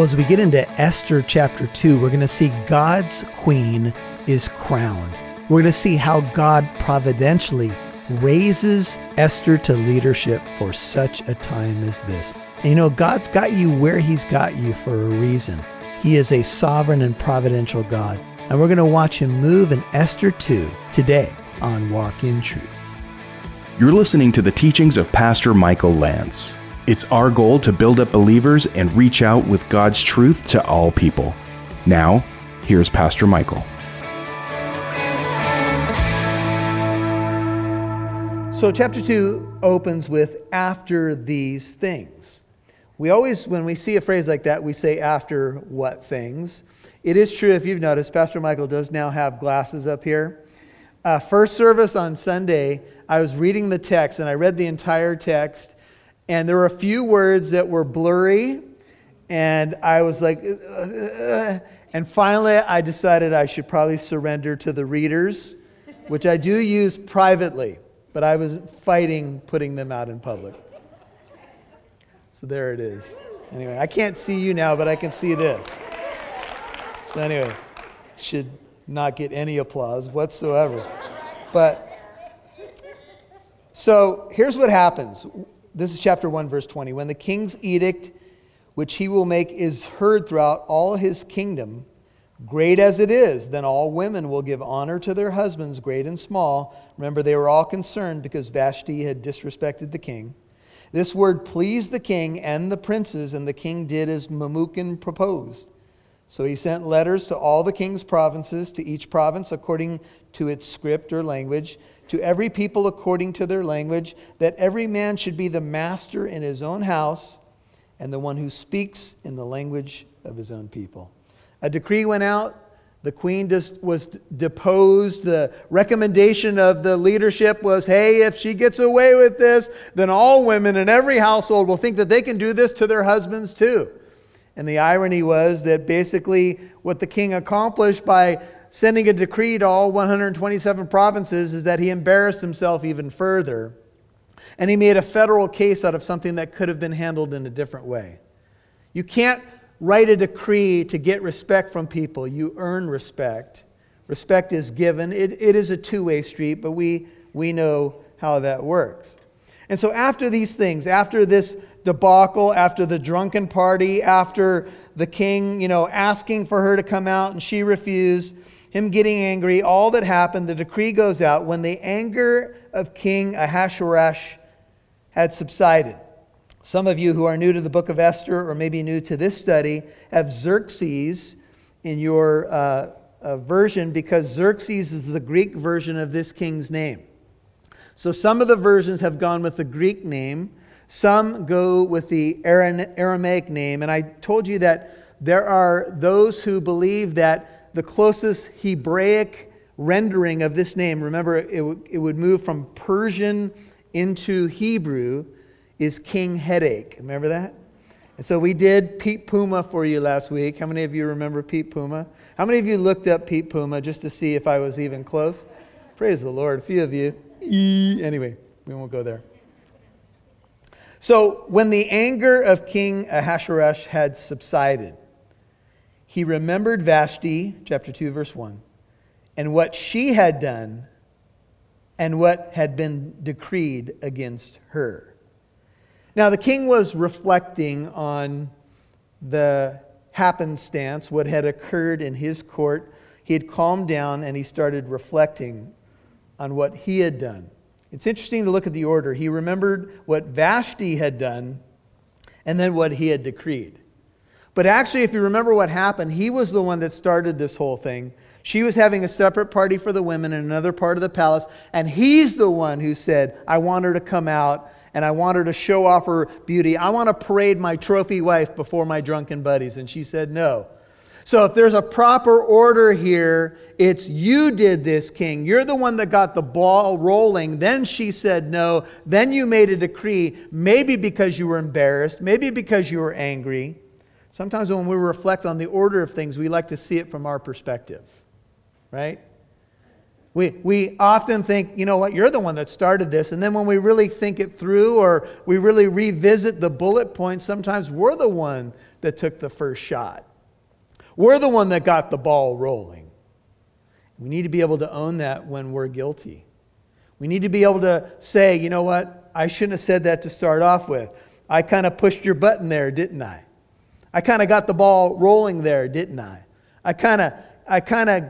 Well, as we get into Esther chapter 2, we're going to see God's queen is crowned. We're going to see how God providentially raises Esther to leadership for such a time as this. And you know, God's got you where He's got you for a reason. He is a sovereign and providential God. And we're going to watch Him move in Esther 2 today on Walk in Truth. You're listening to the teachings of Pastor Michael Lance. It's our goal to build up believers and reach out with God's truth to all people. Now, here's Pastor Michael. So, chapter 2 opens with after these things. We always, when we see a phrase like that, we say after what things. It is true, if you've noticed, Pastor Michael does now have glasses up here. Uh, first service on Sunday, I was reading the text and I read the entire text, and there were a few words that were blurry, and I was like, uh, uh, and finally I decided I should probably surrender to the readers, which I do use privately but I was fighting putting them out in public. So there it is. Anyway, I can't see you now, but I can see this. So anyway, should not get any applause whatsoever. But so here's what happens. This is chapter 1, verse 20. When the king's edict, which he will make, is heard throughout all his kingdom, great as it is, then all women will give honor to their husbands, great and small. Remember, they were all concerned because Vashti had disrespected the king. This word pleased the king and the princes, and the king did as Memucan proposed. So he sent letters to all the king's provinces, to each province according to its script or language, to every people according to their language, that every man should be the master in his own house and the one who speaks in the language of his own people. A decree went out. The queen was deposed. The recommendation of the leadership was hey, if she gets away with this, then all women in every household will think that they can do this to their husbands too. And the irony was that basically what the king accomplished by sending a decree to all 127 provinces is that he embarrassed himself even further. And he made a federal case out of something that could have been handled in a different way. You can't write a decree to get respect from people. You earn respect. Respect is given. It, it is a two way street, but we, we know how that works. And so, after these things, after this debacle, after the drunken party, after the king, you know, asking for her to come out and she refused, him getting angry, all that happened, the decree goes out when the anger of King Ahasuerus had subsided. Some of you who are new to the book of Esther or maybe new to this study have Xerxes in your uh, uh, version because Xerxes is the Greek version of this king's name. So some of the versions have gone with the Greek name, some go with the Aramaic name. And I told you that there are those who believe that the closest Hebraic rendering of this name, remember, it, it would move from Persian into Hebrew is King Headache. Remember that? And so we did Pete Puma for you last week. How many of you remember Pete Puma? How many of you looked up Pete Puma just to see if I was even close? Praise the Lord. A few of you. Anyway, we won't go there. So when the anger of King Ahasuerus had subsided, he remembered Vashti, chapter 2, verse 1, and what she had done and what had been decreed against her. Now, the king was reflecting on the happenstance, what had occurred in his court. He had calmed down and he started reflecting on what he had done. It's interesting to look at the order. He remembered what Vashti had done and then what he had decreed. But actually, if you remember what happened, he was the one that started this whole thing. She was having a separate party for the women in another part of the palace, and he's the one who said, I want her to come out and I want her to show off her beauty. I want to parade my trophy wife before my drunken buddies. And she said, No. So if there's a proper order here, it's you did this, king. You're the one that got the ball rolling. Then she said no. Then you made a decree, maybe because you were embarrassed, maybe because you were angry. Sometimes when we reflect on the order of things, we like to see it from our perspective, right? We, we often think, you know what, you're the one that started this. And then when we really think it through or we really revisit the bullet points, sometimes we're the one that took the first shot. We're the one that got the ball rolling. We need to be able to own that when we're guilty. We need to be able to say, you know what, I shouldn't have said that to start off with. I kind of pushed your button there, didn't I? I kind of got the ball rolling there, didn't I? I kind of I kind of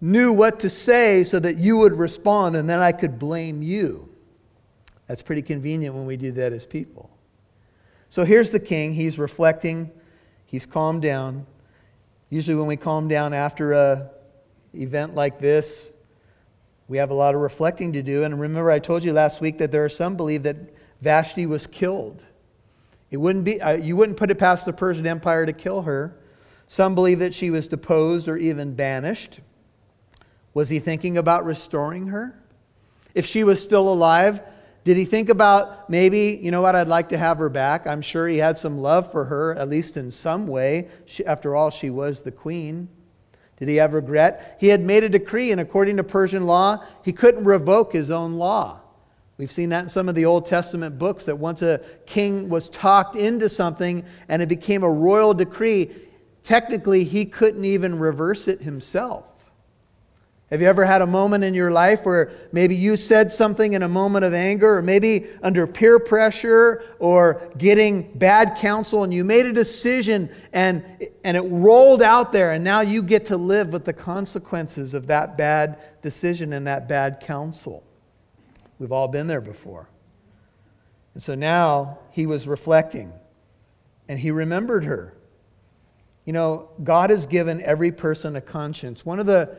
knew what to say so that you would respond and then I could blame you. That's pretty convenient when we do that as people. So here's the king. He's reflecting. He's calmed down. Usually when we calm down after a event like this, we have a lot of reflecting to do. And remember I told you last week that there are some believe that Vashti was killed. It wouldn't be, uh, you wouldn't put it past the Persian Empire to kill her. Some believe that she was deposed or even banished. Was he thinking about restoring her? If she was still alive, did he think about maybe, you know what, I'd like to have her back? I'm sure he had some love for her, at least in some way. She, after all, she was the queen. Did he have regret? He had made a decree, and according to Persian law, he couldn't revoke his own law. We've seen that in some of the Old Testament books that once a king was talked into something and it became a royal decree, technically he couldn't even reverse it himself. Have you ever had a moment in your life where maybe you said something in a moment of anger, or maybe under peer pressure or getting bad counsel, and you made a decision and, and it rolled out there, and now you get to live with the consequences of that bad decision and that bad counsel? We've all been there before. And so now he was reflecting and he remembered her. You know, God has given every person a conscience. One of the,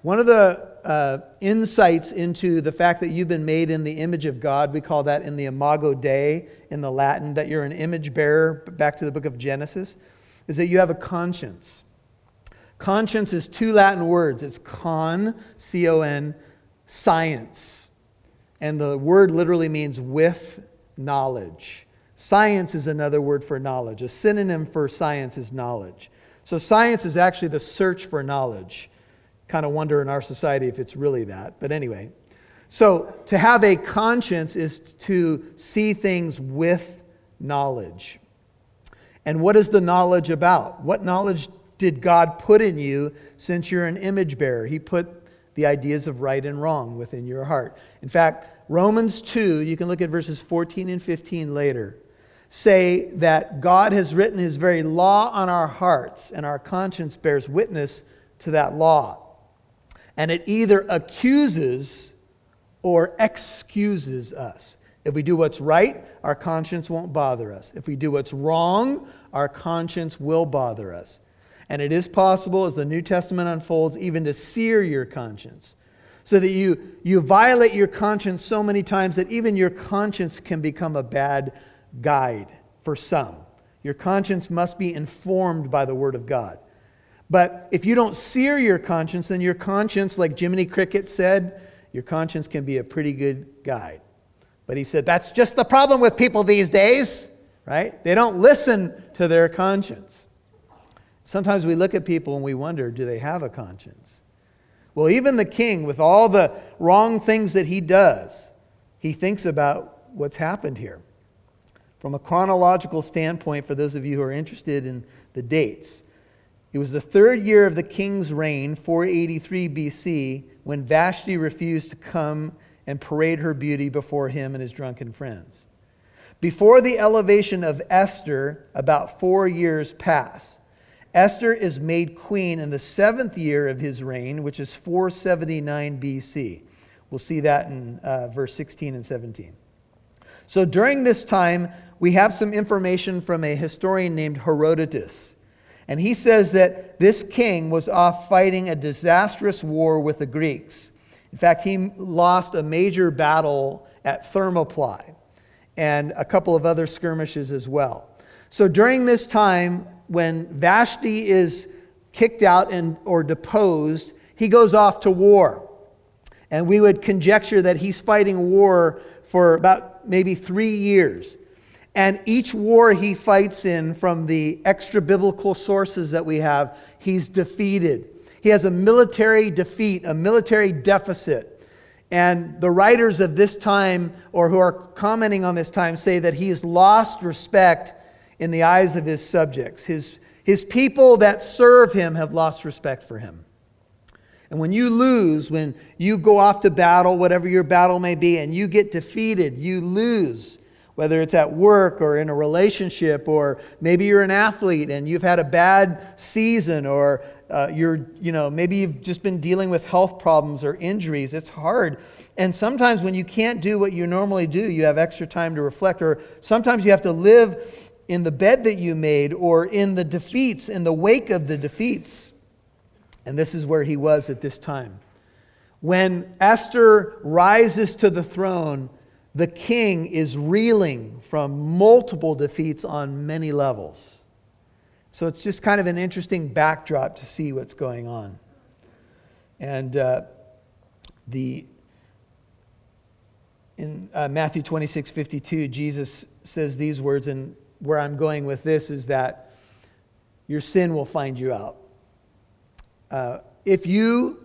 one of the uh, insights into the fact that you've been made in the image of God, we call that in the Imago Dei in the Latin, that you're an image bearer, back to the book of Genesis, is that you have a conscience. Conscience is two Latin words it's con, C O N, science. And the word literally means with knowledge. Science is another word for knowledge. A synonym for science is knowledge. So science is actually the search for knowledge. Kind of wonder in our society if it's really that. But anyway. So to have a conscience is to see things with knowledge. And what is the knowledge about? What knowledge did God put in you since you're an image bearer? He put the ideas of right and wrong within your heart. In fact, Romans 2, you can look at verses 14 and 15 later, say that God has written his very law on our hearts, and our conscience bears witness to that law. And it either accuses or excuses us. If we do what's right, our conscience won't bother us. If we do what's wrong, our conscience will bother us. And it is possible, as the New Testament unfolds, even to sear your conscience. So that you, you violate your conscience so many times that even your conscience can become a bad guide for some. Your conscience must be informed by the Word of God. But if you don't sear your conscience, then your conscience, like Jiminy Cricket said, your conscience can be a pretty good guide. But he said, that's just the problem with people these days, right? They don't listen to their conscience. Sometimes we look at people and we wonder do they have a conscience? Well, even the king, with all the wrong things that he does, he thinks about what's happened here. From a chronological standpoint, for those of you who are interested in the dates, it was the third year of the king's reign, 483 BC, when Vashti refused to come and parade her beauty before him and his drunken friends. Before the elevation of Esther, about four years pass. Esther is made queen in the seventh year of his reign, which is 479 BC. We'll see that in uh, verse 16 and 17. So during this time, we have some information from a historian named Herodotus. And he says that this king was off fighting a disastrous war with the Greeks. In fact, he lost a major battle at Thermopylae and a couple of other skirmishes as well. So during this time, when Vashti is kicked out and, or deposed, he goes off to war. And we would conjecture that he's fighting war for about maybe three years. And each war he fights in, from the extra biblical sources that we have, he's defeated. he has a military defeat, a military deficit. And the writers of this time, or who are commenting on this time, say that he has lost respect in the eyes of his subjects. His, his people that serve him have lost respect for him. And when you lose, when you go off to battle, whatever your battle may be, and you get defeated, you lose, whether it's at work or in a relationship, or maybe you're an athlete and you've had a bad season, or uh, you're, you know, maybe you've just been dealing with health problems or injuries. It's hard. And sometimes when you can't do what you normally do, you have extra time to reflect, or sometimes you have to live in the bed that you made or in the defeats, in the wake of the defeats. And this is where he was at this time. When Esther rises to the throne, the king is reeling from multiple defeats on many levels. So it's just kind of an interesting backdrop to see what's going on. And uh, the in uh, Matthew 26, 52, Jesus says these words, and where I'm going with this is that your sin will find you out. Uh, if you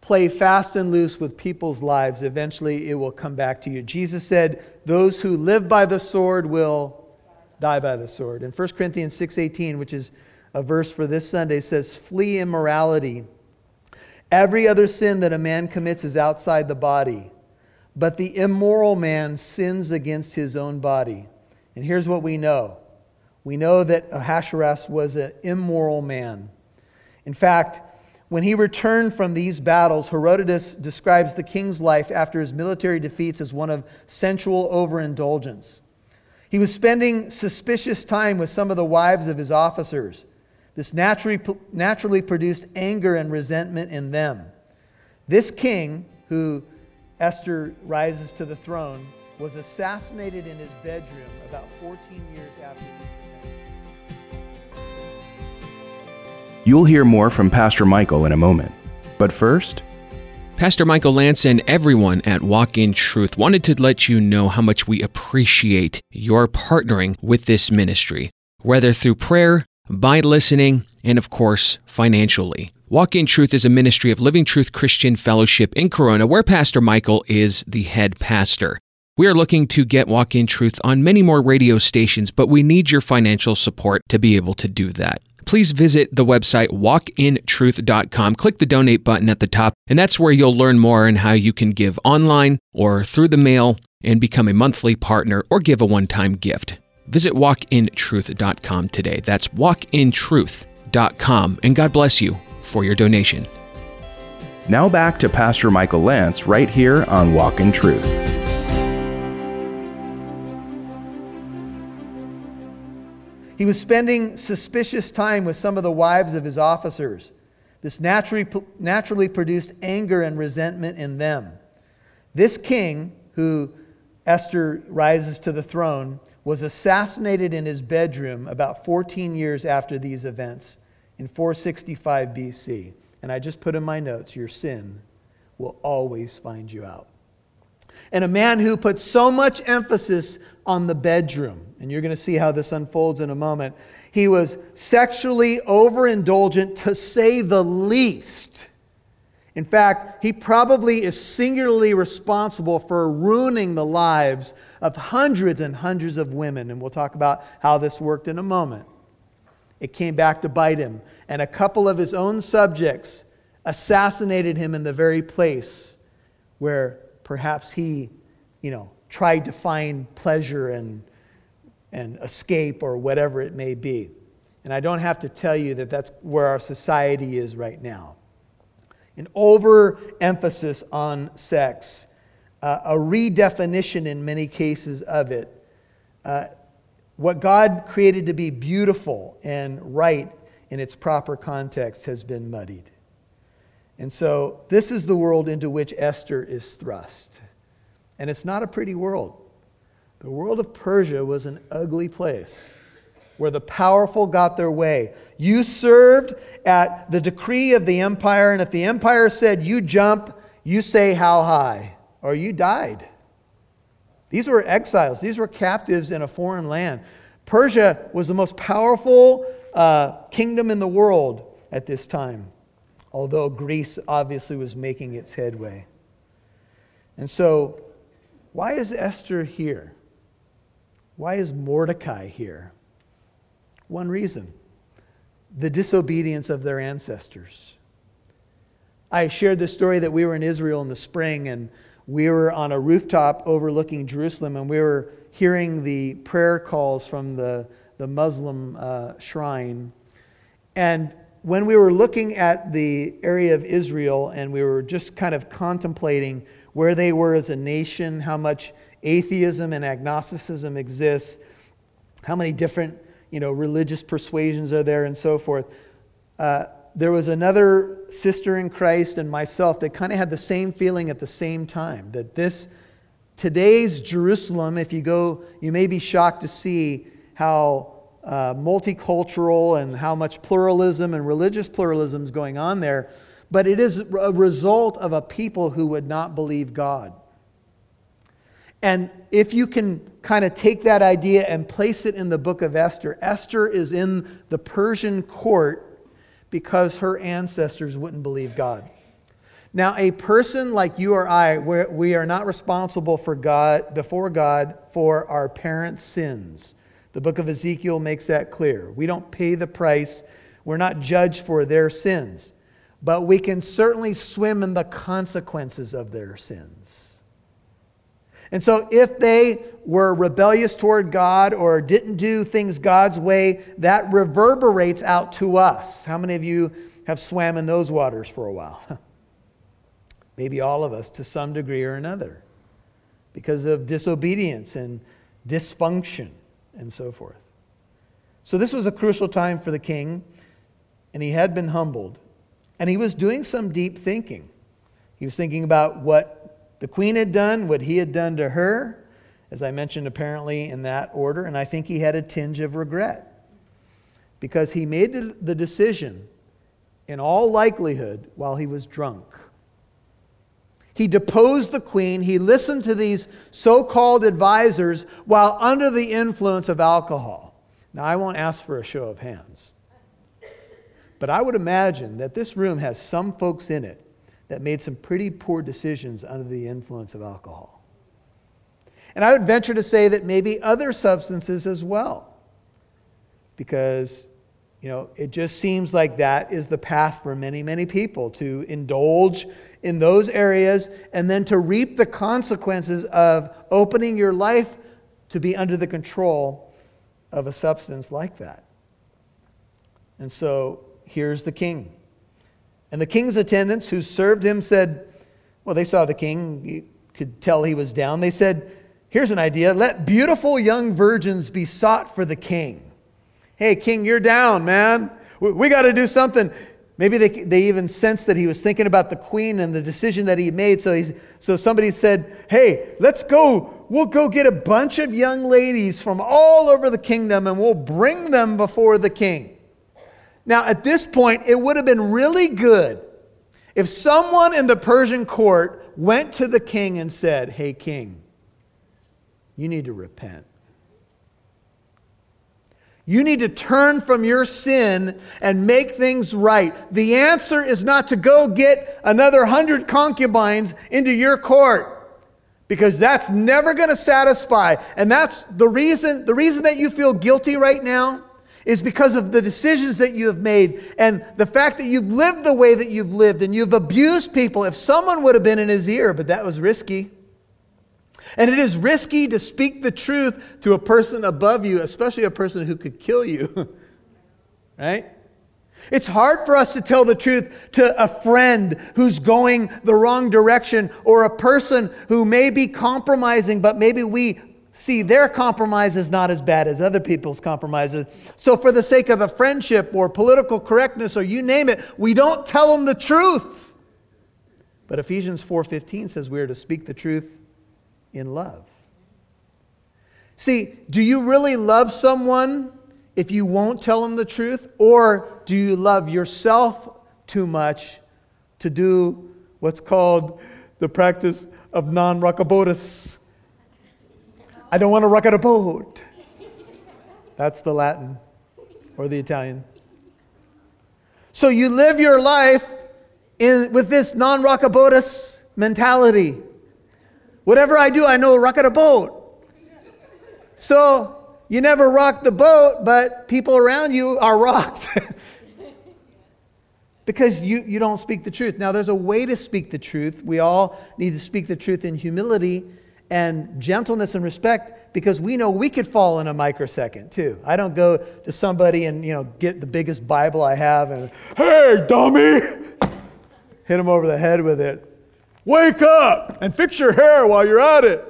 play fast and loose with people's lives, eventually it will come back to you. Jesus said, Those who live by the sword will die by the sword. In 1 Corinthians 6:18, which is a verse for this Sunday, says, Flee immorality. Every other sin that a man commits is outside the body, but the immoral man sins against his own body. And here's what we know we know that Ahasuerus was an immoral man. In fact, when he returned from these battles, Herodotus describes the king's life after his military defeats as one of sensual overindulgence. He was spending suspicious time with some of the wives of his officers. This naturally, naturally produced anger and resentment in them. This king, who Esther rises to the throne, was assassinated in his bedroom about 14 years after. You'll hear more from Pastor Michael in a moment. But first, Pastor Michael Lance and everyone at Walk in Truth wanted to let you know how much we appreciate your partnering with this ministry, whether through prayer, by listening, and of course, financially. Walk in Truth is a ministry of Living Truth Christian Fellowship in Corona, where Pastor Michael is the head pastor. We are looking to get Walk in Truth on many more radio stations, but we need your financial support to be able to do that please visit the website walkintruth.com. Click the donate button at the top, and that's where you'll learn more on how you can give online or through the mail and become a monthly partner or give a one time gift. Visit walkintruth.com today. That's walkintruth.com, and God bless you for your donation. Now back to Pastor Michael Lance right here on Walk in Truth. He was spending suspicious time with some of the wives of his officers. This naturally, naturally produced anger and resentment in them. This king, who Esther rises to the throne, was assassinated in his bedroom about 14 years after these events in 465 BC. And I just put in my notes your sin will always find you out. And a man who put so much emphasis on the bedroom and you're going to see how this unfolds in a moment. He was sexually overindulgent, to say the least. In fact, he probably is singularly responsible for ruining the lives of hundreds and hundreds of women. And we'll talk about how this worked in a moment. It came back to bite him. And a couple of his own subjects assassinated him in the very place where perhaps he, you know, tried to find pleasure and and escape or whatever it may be. And I don't have to tell you that that's where our society is right now. An overemphasis on sex, uh, a redefinition in many cases of it. Uh, what God created to be beautiful and right in its proper context has been muddied. And so, this is the world into which Esther is thrust. And it's not a pretty world. The world of Persia was an ugly place where the powerful got their way. You served at the decree of the empire, and if the empire said you jump, you say how high, or you died. These were exiles, these were captives in a foreign land. Persia was the most powerful uh, kingdom in the world at this time. Although Greece obviously was making its headway. And so, why is Esther here? Why is Mordecai here? One reason the disobedience of their ancestors. I shared the story that we were in Israel in the spring and we were on a rooftop overlooking Jerusalem and we were hearing the prayer calls from the, the Muslim uh, shrine. And when we were looking at the area of Israel and we were just kind of contemplating where they were as a nation, how much atheism and agnosticism exists, how many different you know, religious persuasions are there, and so forth. Uh, there was another sister in Christ and myself that kind of had the same feeling at the same time that this today's Jerusalem, if you go, you may be shocked to see how uh, multicultural and how much pluralism and religious pluralism is going on there. But it is a result of a people who would not believe God. And if you can kind of take that idea and place it in the book of Esther, Esther is in the Persian court because her ancestors wouldn't believe God. Now, a person like you or I, we are not responsible for God before God for our parents' sins. The book of Ezekiel makes that clear. We don't pay the price. We're not judged for their sins. But we can certainly swim in the consequences of their sins. And so, if they were rebellious toward God or didn't do things God's way, that reverberates out to us. How many of you have swam in those waters for a while? Maybe all of us to some degree or another because of disobedience and dysfunction and so forth. So, this was a crucial time for the king, and he had been humbled. And he was doing some deep thinking. He was thinking about what the queen had done what he had done to her, as I mentioned, apparently in that order, and I think he had a tinge of regret because he made the decision, in all likelihood, while he was drunk. He deposed the queen. He listened to these so called advisors while under the influence of alcohol. Now, I won't ask for a show of hands, but I would imagine that this room has some folks in it that made some pretty poor decisions under the influence of alcohol. And I would venture to say that maybe other substances as well. Because, you know, it just seems like that is the path for many, many people to indulge in those areas and then to reap the consequences of opening your life to be under the control of a substance like that. And so here's the king. And the king's attendants who served him said, Well, they saw the king, you could tell he was down. They said, Here's an idea let beautiful young virgins be sought for the king. Hey, king, you're down, man. We, we got to do something. Maybe they, they even sensed that he was thinking about the queen and the decision that he made. So, he's, so somebody said, Hey, let's go. We'll go get a bunch of young ladies from all over the kingdom and we'll bring them before the king. Now, at this point, it would have been really good if someone in the Persian court went to the king and said, Hey, king, you need to repent. You need to turn from your sin and make things right. The answer is not to go get another hundred concubines into your court because that's never going to satisfy. And that's the reason, the reason that you feel guilty right now is because of the decisions that you have made and the fact that you've lived the way that you've lived and you've abused people. If someone would have been in his ear, but that was risky. And it is risky to speak the truth to a person above you, especially a person who could kill you. right? It's hard for us to tell the truth to a friend who's going the wrong direction or a person who may be compromising, but maybe we see their compromise is not as bad as other people's compromises. So, for the sake of a friendship or political correctness or you name it, we don't tell them the truth. But Ephesians 4:15 says we are to speak the truth in love. See, do you really love someone if you won't tell them the truth? Or do you love yourself too much to do what's called the practice of non rockabotus? I don't want to rock at a boat. That's the Latin or the Italian. So you live your life in, with this non rockabotus mentality. Whatever I do, I know rock at a boat. So you never rock the boat, but people around you are rocked. because you, you don't speak the truth. Now, there's a way to speak the truth. We all need to speak the truth in humility and gentleness and respect because we know we could fall in a microsecond too. I don't go to somebody and you know get the biggest Bible I have and hey dummy, hit them over the head with it. Wake up and fix your hair while you're at it.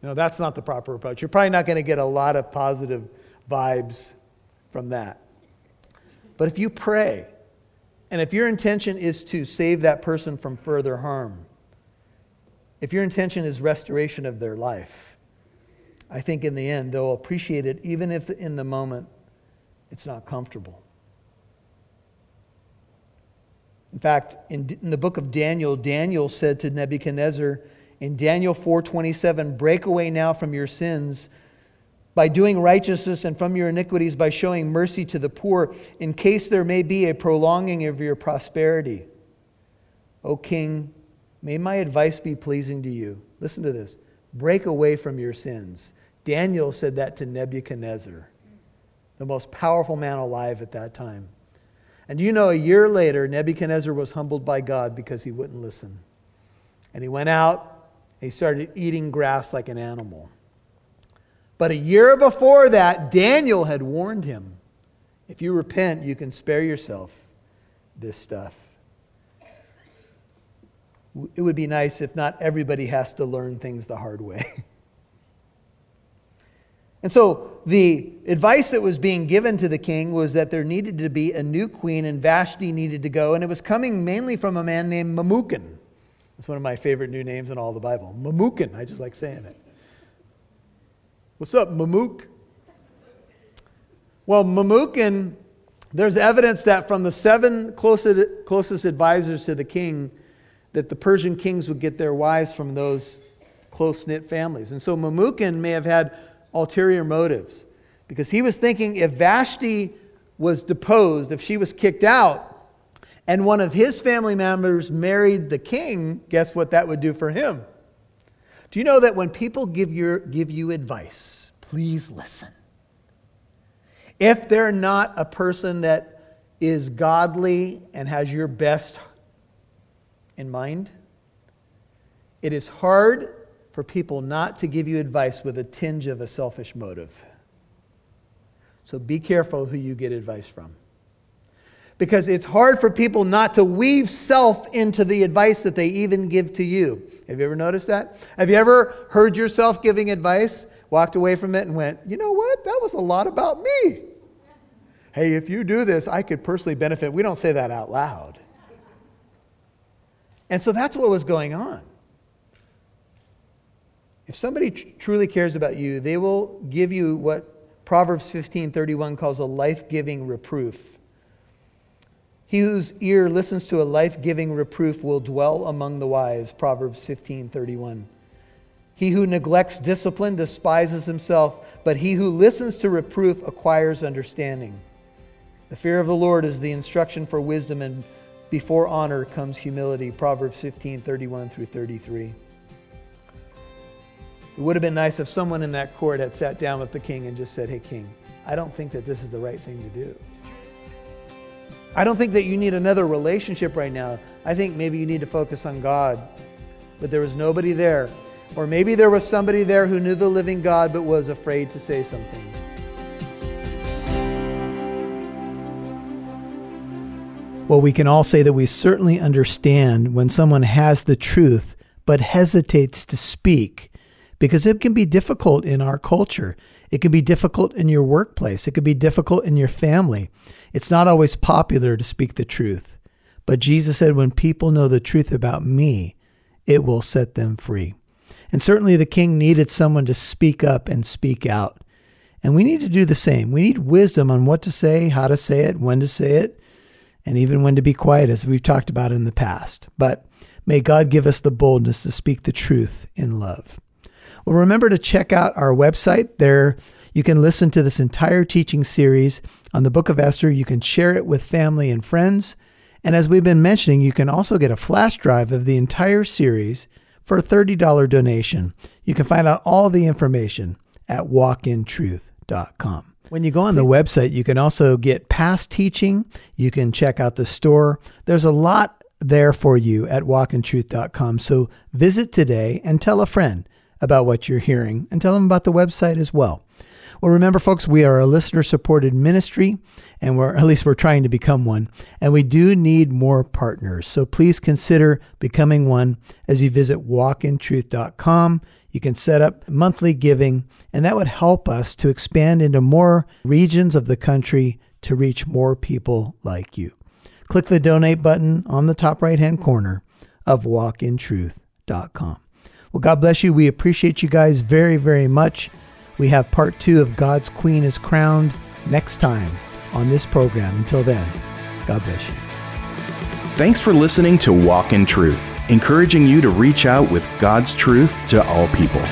You know that's not the proper approach. You're probably not going to get a lot of positive vibes from that. But if you pray, and if your intention is to save that person from further harm, if your intention is restoration of their life, I think in the end they'll appreciate it, even if in the moment it's not comfortable. In fact, in, in the book of Daniel, Daniel said to Nebuchadnezzar in Daniel 4:27, "Break away now from your sins by doing righteousness and from your iniquities by showing mercy to the poor, in case there may be a prolonging of your prosperity." O king, May my advice be pleasing to you. Listen to this break away from your sins. Daniel said that to Nebuchadnezzar, the most powerful man alive at that time. And you know, a year later, Nebuchadnezzar was humbled by God because he wouldn't listen. And he went out and he started eating grass like an animal. But a year before that, Daniel had warned him if you repent, you can spare yourself this stuff it would be nice if not everybody has to learn things the hard way. and so the advice that was being given to the king was that there needed to be a new queen and Vashti needed to go, and it was coming mainly from a man named Memucan. That's one of my favorite new names in all the Bible. Memucan, I just like saying it. What's up, Mamuk? Well, Memucan, there's evidence that from the seven closest, closest advisors to the king, that the Persian kings would get their wives from those close knit families. And so Memucan may have had ulterior motives because he was thinking if Vashti was deposed, if she was kicked out, and one of his family members married the king, guess what that would do for him? Do you know that when people give, your, give you advice, please listen? If they're not a person that is godly and has your best in mind. It is hard for people not to give you advice with a tinge of a selfish motive. So be careful who you get advice from. Because it's hard for people not to weave self into the advice that they even give to you. Have you ever noticed that? Have you ever heard yourself giving advice, walked away from it, and went, you know what? That was a lot about me. Hey, if you do this, I could personally benefit. We don't say that out loud. And so that's what was going on. If somebody tr- truly cares about you, they will give you what Proverbs 15:31 calls a life-giving reproof. He whose ear listens to a life-giving reproof will dwell among the wise, Proverbs 15:31. He who neglects discipline despises himself, but he who listens to reproof acquires understanding. The fear of the Lord is the instruction for wisdom and before honor comes humility. Proverbs 15:31 through 33. It would have been nice if someone in that court had sat down with the king and just said, Hey, king, I don't think that this is the right thing to do. I don't think that you need another relationship right now. I think maybe you need to focus on God. But there was nobody there. Or maybe there was somebody there who knew the living God but was afraid to say something. Well, we can all say that we certainly understand when someone has the truth but hesitates to speak because it can be difficult in our culture. It can be difficult in your workplace. It can be difficult in your family. It's not always popular to speak the truth. But Jesus said, when people know the truth about me, it will set them free. And certainly the king needed someone to speak up and speak out. And we need to do the same. We need wisdom on what to say, how to say it, when to say it and even when to be quiet, as we've talked about in the past. But may God give us the boldness to speak the truth in love. Well, remember to check out our website. There you can listen to this entire teaching series on the book of Esther. You can share it with family and friends. And as we've been mentioning, you can also get a flash drive of the entire series for a $30 donation. You can find out all the information at walkintruth.com. When you go on the website, you can also get past teaching. You can check out the store. There's a lot there for you at walkintruth.com. So visit today and tell a friend about what you're hearing and tell them about the website as well. Well, remember, folks, we are a listener supported ministry, and we're at least we're trying to become one. And we do need more partners. So please consider becoming one as you visit walkintruth.com. You can set up monthly giving, and that would help us to expand into more regions of the country to reach more people like you. Click the donate button on the top right hand corner of walkintruth.com. Well, God bless you. We appreciate you guys very, very much. We have part two of God's Queen is Crowned next time on this program. Until then, God bless you. Thanks for listening to Walk in Truth, encouraging you to reach out with God's truth to all people.